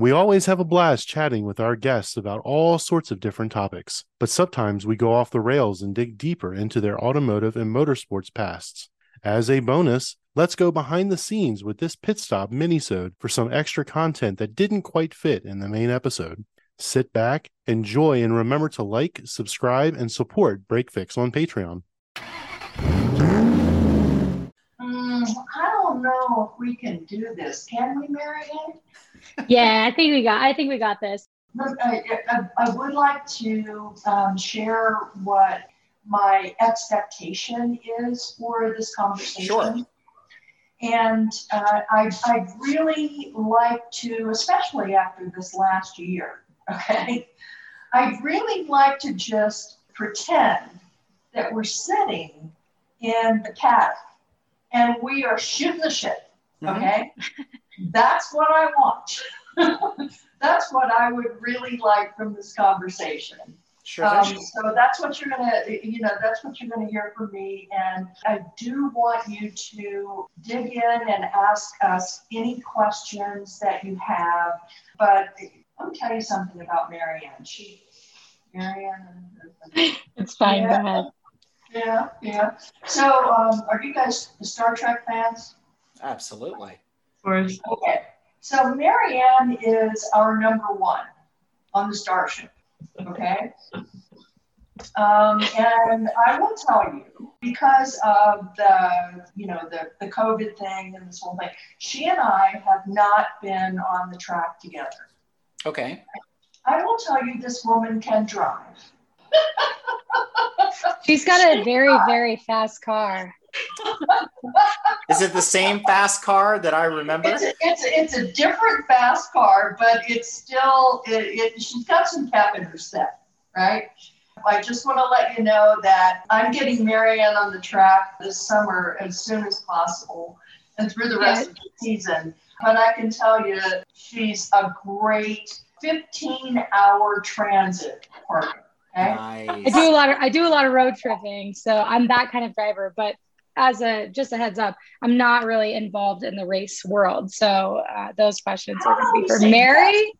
We always have a blast chatting with our guests about all sorts of different topics, but sometimes we go off the rails and dig deeper into their automotive and motorsports pasts. As a bonus, let's go behind the scenes with this pit stop minisode for some extra content that didn't quite fit in the main episode. Sit back, enjoy, and remember to like, subscribe, and support Break Fix on Patreon. Don't know if we can do this. Can we, Marianne? Yeah, I think we got. I think we got this. Look, I, I, I would like to um, share what my expectation is for this conversation. Sure. And uh, I, I'd really like to, especially after this last year, okay, I'd really like to just pretend that we're sitting in the paddock and we are shooting the shit, Mhm. okay? That's what I want. That's what I would really like from this conversation. Sure. Um, thing. so that's what you're gonna, you know, that's what you're gonna hear from me. And I do want you to dig in and ask us any questions that you have. But let me tell you something about Marianne. She, Marianne. It's fine. Yeah. Go ahead. Yeah, yeah. So, um, are you guys Star Trek fans? Absolutely. Of course. Okay. So Marianne is our number one on the starship. Okay. Um, and I will tell you, because of the, you know, the, the COVID thing and this whole thing, she and I have not been on the track together. Okay. I will tell you, this woman can drive. She's got a very, very fast car. Is it the same fast car that I remember? It's a, it's a, it's a different fast car, but it's still it, it. She's got some cap in her step, right? I just want to let you know that I'm getting Marianne on the track this summer as soon as possible, and through the rest of the season. But I can tell you, she's a great 15-hour transit partner. Okay. I do a lot of I do a lot of road tripping, so I'm that kind of driver. But as a just a heads up, I'm not really involved in the race world. So uh, those questions are going to be for Mary.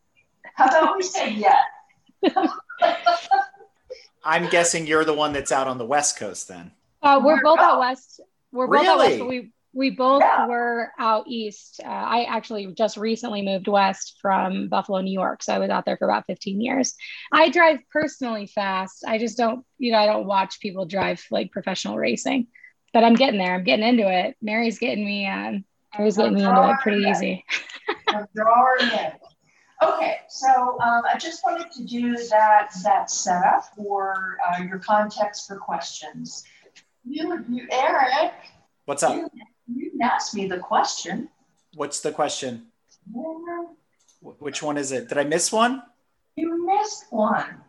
How about we say yes? I'm guessing you're the one that's out on the West Coast then. Uh, we're We're both out out. west. We're both out west, Really? but we we both Yeah. were out east. Uh, I actually just recently moved west from Buffalo, New York, so I was out there for about 15 years. I drive personally fast. I just don't, you know, I don't watch people drive like professional racing. But I'm getting there. I'm getting into it. Mary's getting me. Um, Mary's getting me into it pretty easy. I'm drawing in. Okay, so um, I just wanted to do that that setup for uh, your context for questions. You, you, Eric, What's up? you, you didn't ask me the question. What's the question? Yeah, Which one is it? Did I miss one? You missed one.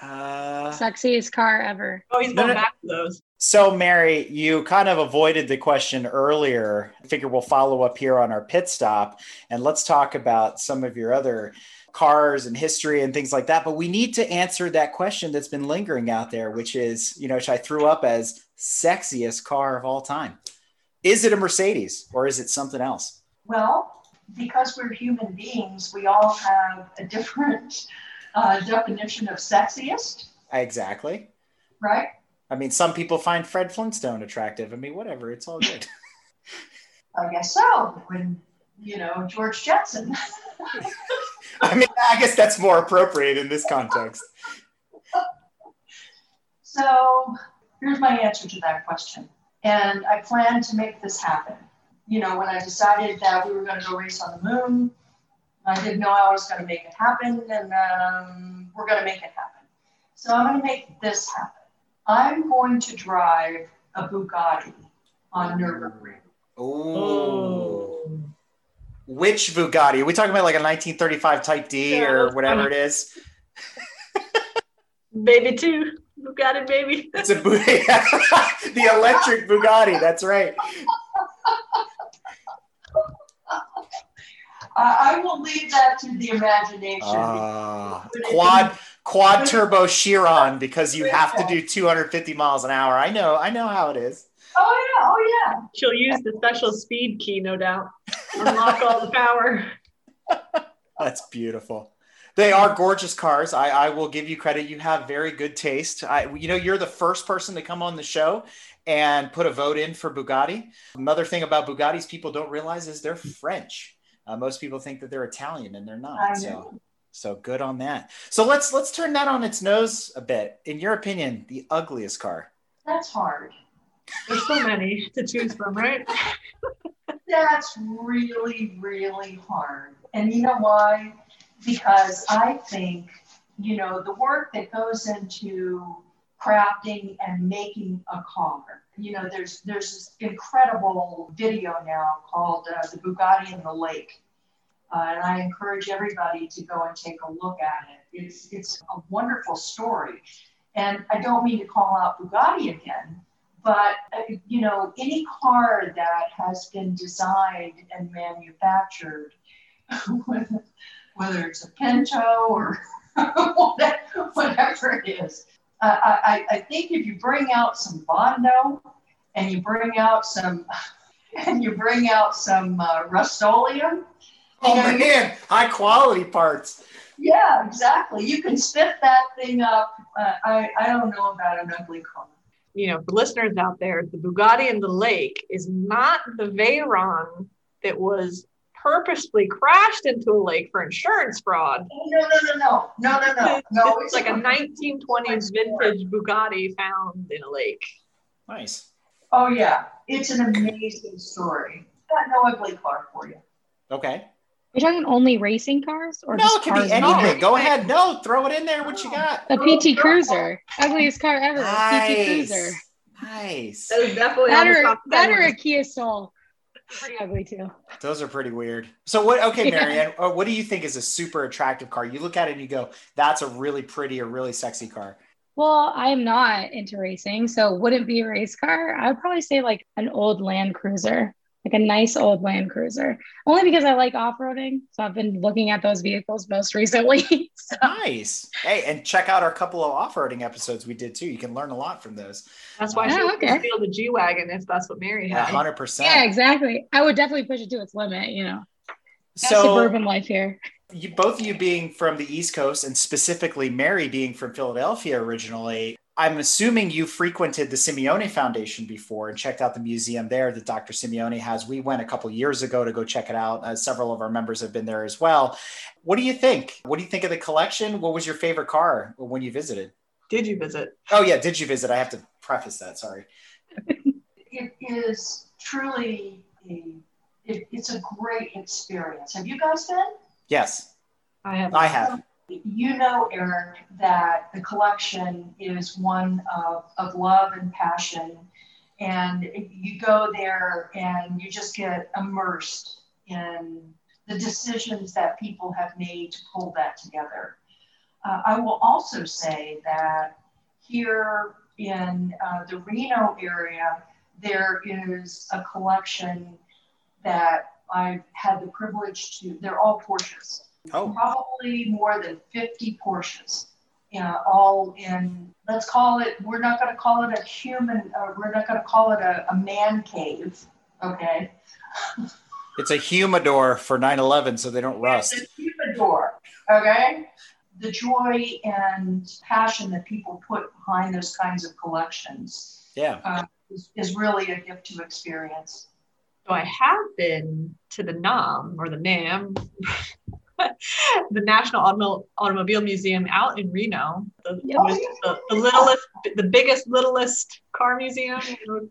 Uh, Sexiest car ever. Oh, he's No, going no. back to those. so, Mary, you kind of avoided the question earlier. I figure we'll follow up here on our pit stop and let's talk about some of your other cars and history and things like that. But we need to answer that question that's been lingering out there, which is, you know, which I threw up as sexiest car of all time. Is it a Mercedes or is it something else? Well, because we're human beings, we all have a different uh, definition of sexiest, Exactly. right? I mean, some people find Fred Flintstone attractive. I mean, whatever, it's all good. I guess so. When you know George Jetson. I mean, I guess that's more appropriate in this context. So here's my answer to that question. And I plan to make this happen. You know, when I decided that we were going to go race on the moon, I didn't know I was going to make it happen, and um, we're going to make it happen. So I'm going to make this happen. I'm going to drive a Bugatti on Nürburgring. Oh. Which Bugatti? Are we talking about like a 1935 Type D Yeah, or whatever it is? Baby two. Bugatti baby. It's a Bu- the electric Bugatti. That's right. I I will leave that to the imagination. Ah, quad quad turbo Chiron because you have to do 250 miles an hour. I know. I know how it is. oh, yeah. Oh, yeah. She'll use the special speed key, no doubt. Unlock all the power. That's beautiful. They are gorgeous cars. I, I will give you credit. You have very good taste. I, you know, you're the first person to come on the show and put a vote in for Bugatti. Another thing about Bugattis people don't realize is they're French. Uh, most people think that they're Italian, and they're not. So, so good on that. So let's let's turn that on its nose a bit. In your opinion, the ugliest car? That's hard. There's so many to choose from, right? That's really, really hard. And you know why? Because I think, you know, the work that goes into crafting and making a car. You know, there's there's this incredible video now called uh, "The Bugatti in the Lake," uh, and I encourage everybody to go and take a look at it. It's it's a wonderful story, and I don't mean to call out Bugatti again, but uh, you know, any car that has been designed and manufactured, whether it's a Pinto or whatever it is, uh, I, I think if you bring out some Bondo and you bring out some and you bring out some uh, Rust-Oleum. Oh man, high quality parts. Yeah, exactly. You can spit that thing up. Uh, I, I don't know about an ugly car you know, for listeners out there, the Bugatti in the lake is not the Veyron that was purposely crashed into a lake for insurance fraud. Oh, no, no, no, no, no, no, no. no it's, like a 1920s vintage Bugatti found in a lake. Nice. Oh yeah, it's an amazing story. Got no ugly car for you. Okay. You're talking only racing cars, or no? Just it can be anything. Go ahead. No, throw it in there. What you got? A PT Cruiser, ugliest car ever. Nice. PT Cruiser. Nice. That is definitely That on the or, top that 10 or a list. Kia Soul. Pretty ugly too. Those are pretty weird. So what? Okay, Marianne, uh, what do you think is a super attractive car? You look at it and you go, "That's a really pretty or really sexy car." Well, I am not into racing, so wouldn't be a race car. I would probably say like an old Land Cruiser, like a nice old Land Cruiser. Only because I like off-roading, so I've been looking at those vehicles most recently. so, Nice. Hey, and check out our couple of off-roading episodes we did too. You can learn a lot from those. That's why Oh, she okay. would steal the G wagon if that's what Mary Yeah, had. hundred percent. yeah, exactly. I would definitely push it to its limit. You know, That's So suburban life here. you, both of you being from the East Coast and specifically Mary being from Philadelphia originally, I'm assuming you frequented the Simeone Foundation before and checked out the museum there that Dr. Simeone has. We went a couple years ago to go check it out. Uh, several of our members have been there as well. What do you think? What do you think of the collection? What was your favorite car when you visited? Did you visit? Oh yeah, did you visit? I have to preface that. Sorry. It is truly a, it, it's a great experience. Have you guys been? Yes, I have. I have. You know, Eric, that the collection is one of, of love and passion. And you go there and you just get immersed in the decisions that people have made to pull that together. Uh, I will also say that here in uh, the Reno area, there is a collection that I've had the privilege to, they're all Porsches Oh, probably more than 50 Porsches, you know, all in, let's call it, we're not going to call it a human, uh, we're not going to call it a, a man cave, okay? it's a humidor for 911, so they don't rust. It's a humidor, okay? The joy and passion that people put behind those kinds of collections Yeah. is, is really a gift to experience. So I have been to the NAM or the NAM, the National Automo- Automobile Museum out in Reno, the, Yeah. what is it, the, the littlest, the biggest, littlest car museum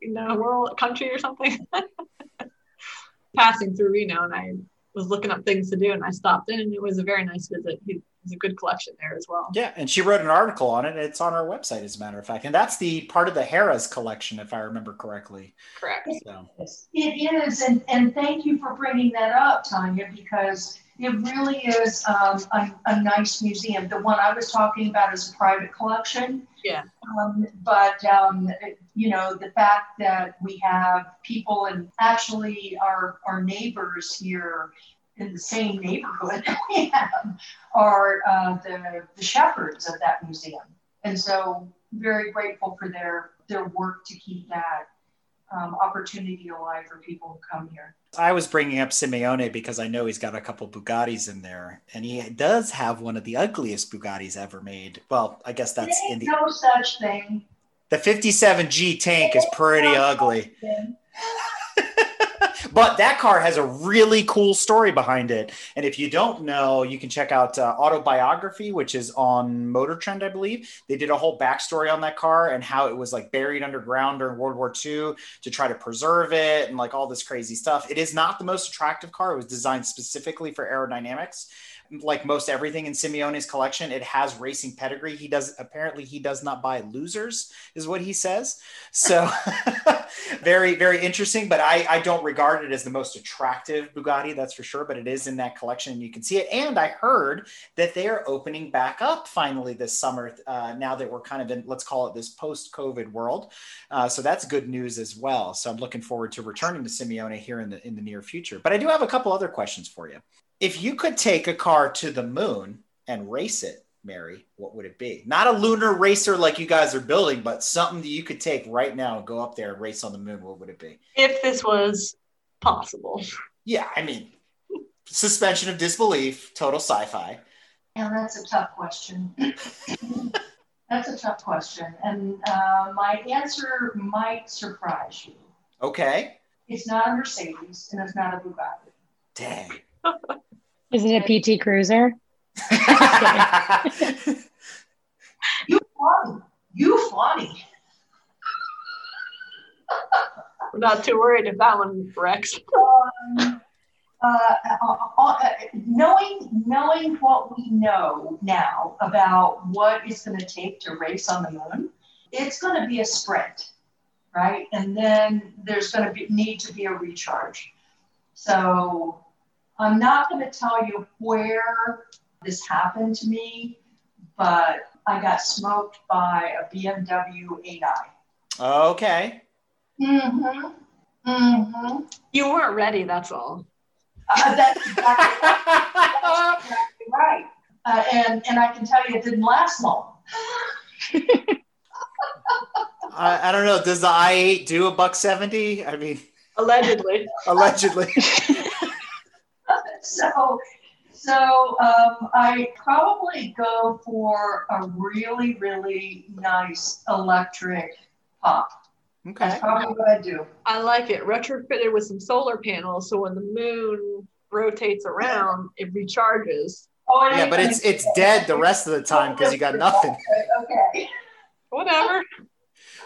in the world, country or something. Passing through Reno, and I was looking up things to do, and I stopped in, and it was a very nice visit. It was a good collection there as well. Yeah, and she wrote an article on it. It's on our website, as a matter of fact, and that's the part of the Harrah's collection, if I remember correctly. Correct. So, It is, and, and thank you for bringing that up, Tanya, because it really is um, a, a nice museum. The one I was talking about is a private collection. Yeah. Um, but, um, you know, the fact that we have people and actually our, our neighbors here in the same neighborhood we have are uh, the, the shepherds of that museum. And so very grateful for their, their work to keep that um, opportunity alive for people who come here. I was bringing up Simeone because I know he's got a couple Bugattis in there, and he does have one of the ugliest Bugattis ever made. Well, I guess that's in the no such thing. The 57G tank is pretty ugly. But that car has a really cool story behind it. And if you don't know, you can check out uh, Autobiography, which is on Motor Trend, I believe. They did a whole backstory on that car and how it was like buried underground during World War II to try to preserve it and like all this crazy stuff. It is not the most attractive car. It was designed specifically for aerodynamics like most everything in Simeone's collection, it has racing pedigree. He does apparently he does not buy losers, is what he says. So very, very interesting. But I, I don't regard it as the most attractive Bugatti, that's for sure. But it is in that collection, and you can see it. And I heard that they are opening back up finally this summer. Uh, now that we're kind of in, let's call it this post-COVID world. Uh, so that's good news as well. So I'm looking forward to returning to Simeone here in the in the near future. But I do have a couple other questions for you if you could take a car to the moon and race it, Mary, what would it be? Not a lunar racer like you guys are building, but something that you could take right now and go up there and race on the moon. What would it be? If this was possible. Yeah, I mean, suspension of disbelief, total sci-fi. Yeah, that's a tough question. that's a tough question, and uh, my answer might surprise you. Okay. It's not a Mercedes, and it's not a Bugatti. Dang. Is it a PT Cruiser? you funny. You funny. We're not too worried if that one wrecks. Um, uh, uh, uh, knowing knowing what we know now about what it's going to take to race on the moon, it's going to be a sprint, right? And then there's going to be, need to be a recharge. So I'm not going to tell you where this happened to me, but I got smoked by a BMW 8i. Okay. Mm-hmm. Mm-hmm. You weren't ready, that's all. Uh, that's, exactly, that's exactly right. Uh, and, and I can tell you it didn't last long. I, I don't know. Does the i8 do a buck 70? I mean, allegedly. allegedly. so so um, I probably go for a really, really nice electric pop. Okay. That's probably what I do. I like it. Retrofitted with some solar panels, so when the moon rotates around, it recharges. Oh, yeah, but it's it's dead the rest of the time because you got nothing. Okay. Whatever.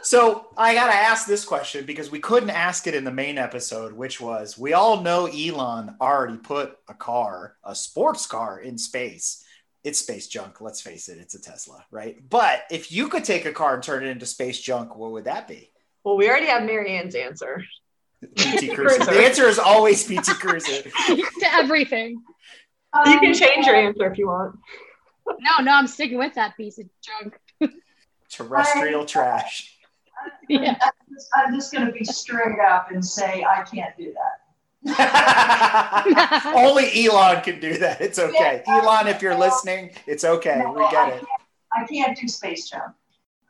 So I got to ask this question because we couldn't ask it in the main episode, which was we all know Elon already put a car, a sports car in space. It's space junk. Let's face it, it's a Tesla, right? But if you could take a car and turn it into space junk, what would that be? Well, we already have Marianne's answer. PT Cruiser. the answer is always PT Cruiser. to everything. Um, you can change your answer if you want. No, no, I'm sticking with that piece of junk. Terrestrial trash yeah. I'm just, going to be straight up and say I can't do that. Only Elon can do that. It's okay. Yeah, Elon, if you're listening, it's okay. No, we get I it. I can't do space junk.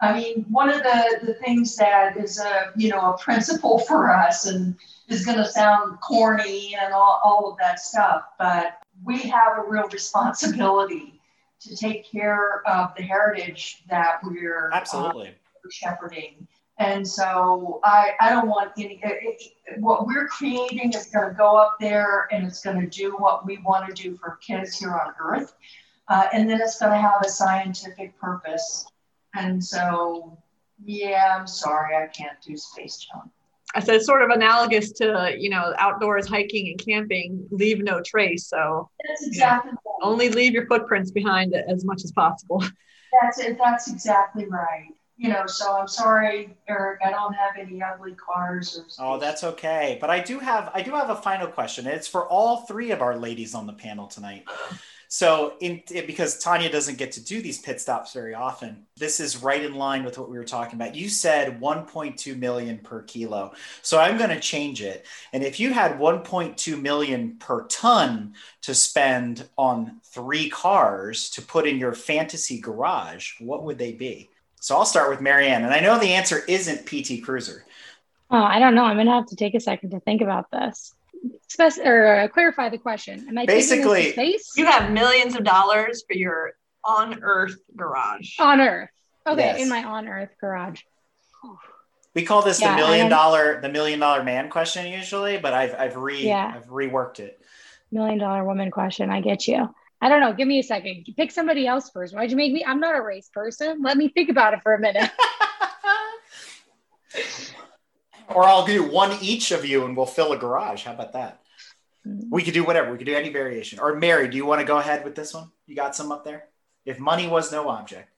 I mean, one of the, the things that is a you know a principle for us and is going to sound corny and all, all of that stuff, but we have a real responsibility to take care of the heritage that we're absolutely uh, shepherding and so I, I don't want any, it, it, what we're creating is going to go up there and it's going to do what we want to do for kids here on Earth. Uh, and then it's going to have a scientific purpose. And so, yeah, I'm sorry, I can't do space junk. I said sort of analogous to, you know, outdoors hiking and camping, leave no trace. So that's exactly you know, only leave your footprints behind as much as possible. That's it. That's exactly right you know, so I'm sorry, Eric. I don't have any ugly cars or. something. Oh, that's okay. But I do have I do have a final question. It's for all three of our ladies on the panel tonight. So, in, because Tanya doesn't get to do these pit stops very often, this is right in line with what we were talking about. You said 1.2 million per kilo. So, I'm going to change it. And if you had 1.2 million per ton to spend on three cars to put in your fantasy garage, what would they be? So I'll start with Marianne. And I know the answer isn't PT Cruiser. Oh, I don't know. I'm gonna have to take a second to think about this. Spec- or uh, clarify the question. Am I Basically, taking this to space You have millions of dollars for your on Earth garage. on Earth? Okay, Yes. in my on Earth garage. We call this Yeah, the million dollar the million dollar man question usually, but I've I've re Yeah. I've reworked it. Million dollar woman question. I get you. I don't know. Give me a second. Pick somebody else first. Why'd you make me? I'm not a race person. Let me think about it for a minute. or I'll do one each of you and we'll fill a garage. How about that? We could do whatever. We could do any variation. Or Mary, do you want to go ahead with this one? You got some up there? If money was no object.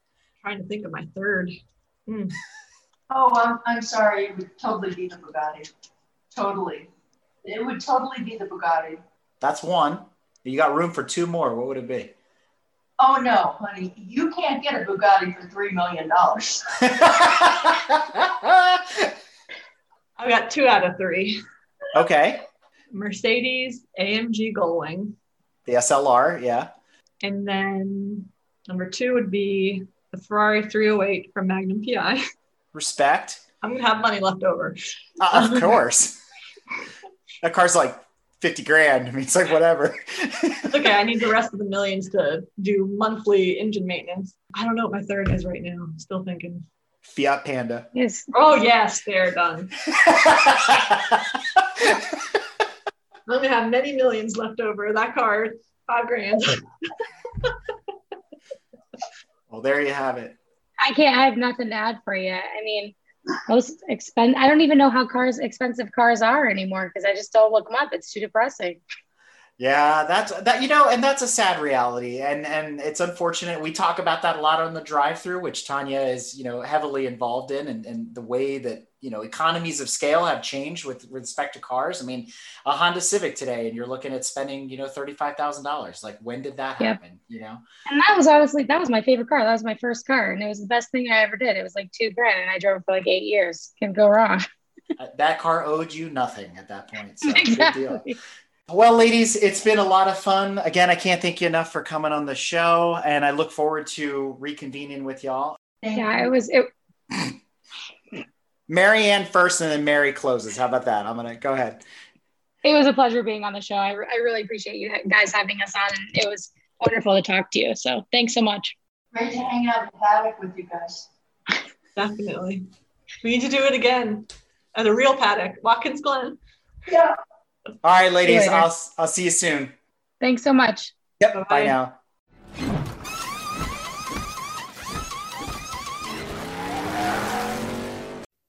trying to think of my third. Hmm. Oh, I'm, I'm sorry. It would totally be the Bugatti. Totally. It would totally be the Bugatti. That's one. You got room for two more. What would it be? Oh no, honey, you can't get a Bugatti for three million dollars. I got two out of three. okay. Mercedes AMG Gullwing. The SLR, yeah. And then number two would be the Ferrari 308 from Magnum PI. Respect. I'm gonna have money left over. Uh, of course. that car's like 50 grand. I mean, it's like whatever. It's okay. I need the rest of the millions to do monthly engine maintenance. I don't know what my third is right now. I'm still thinking. Fiat Panda. Yes. Oh yes, they're done. I'm gonna have many millions left over. That car, five grand. well, there you have it. I can't. I have nothing to add for you. I mean, most expen. I don't even know how cars, expensive cars, are anymore because I just don't look them up. It's too depressing. Yeah, that's that you know, and that's a sad reality, and and it's unfortunate. We talk about that a lot on the drive-through, which Tanya is you know heavily involved in, and and the way that you know economies of scale have changed with respect to cars. I mean, a Honda Civic today, and you're looking at spending you know thirty five thousand dollars. Like, when did that Yep. happen? You know, And that was honestly that was my favorite car. That was my first car, and it was the best thing I ever did. It was like two grand, and I drove it for like eight years. Can go wrong. Uh, that car owed you nothing at that point. So good deal. Well, ladies, it's been a lot of fun. Again, I can't thank you enough for coming on the show, and I look forward to reconvening with y'all. Yeah, it was. It, Marianne first, and then Mary closes. How about that? I'm gonna go ahead. it was a pleasure being on the show. I, I really appreciate you guys having us on, and it was wonderful to talk to you. So thanks so much. Great to hang out in the paddock with you guys. Definitely. We need to do it again at a real paddock, Watkins Glen. Yeah. All right, ladies. I'll I'll see you soon. Thanks so much. Yep. Bye-bye. Bye now.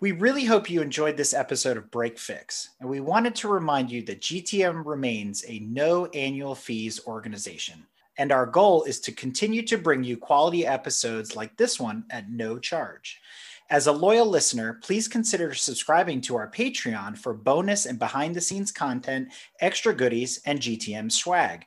We really hope you enjoyed this episode of Break Fix, and we wanted to remind you that GTM remains a no annual fees organization. And our goal is to continue to bring you quality episodes like this one at no charge. As a loyal listener, please consider subscribing to our Patreon for bonus and behind the scenes content, extra goodies, and GTM swag.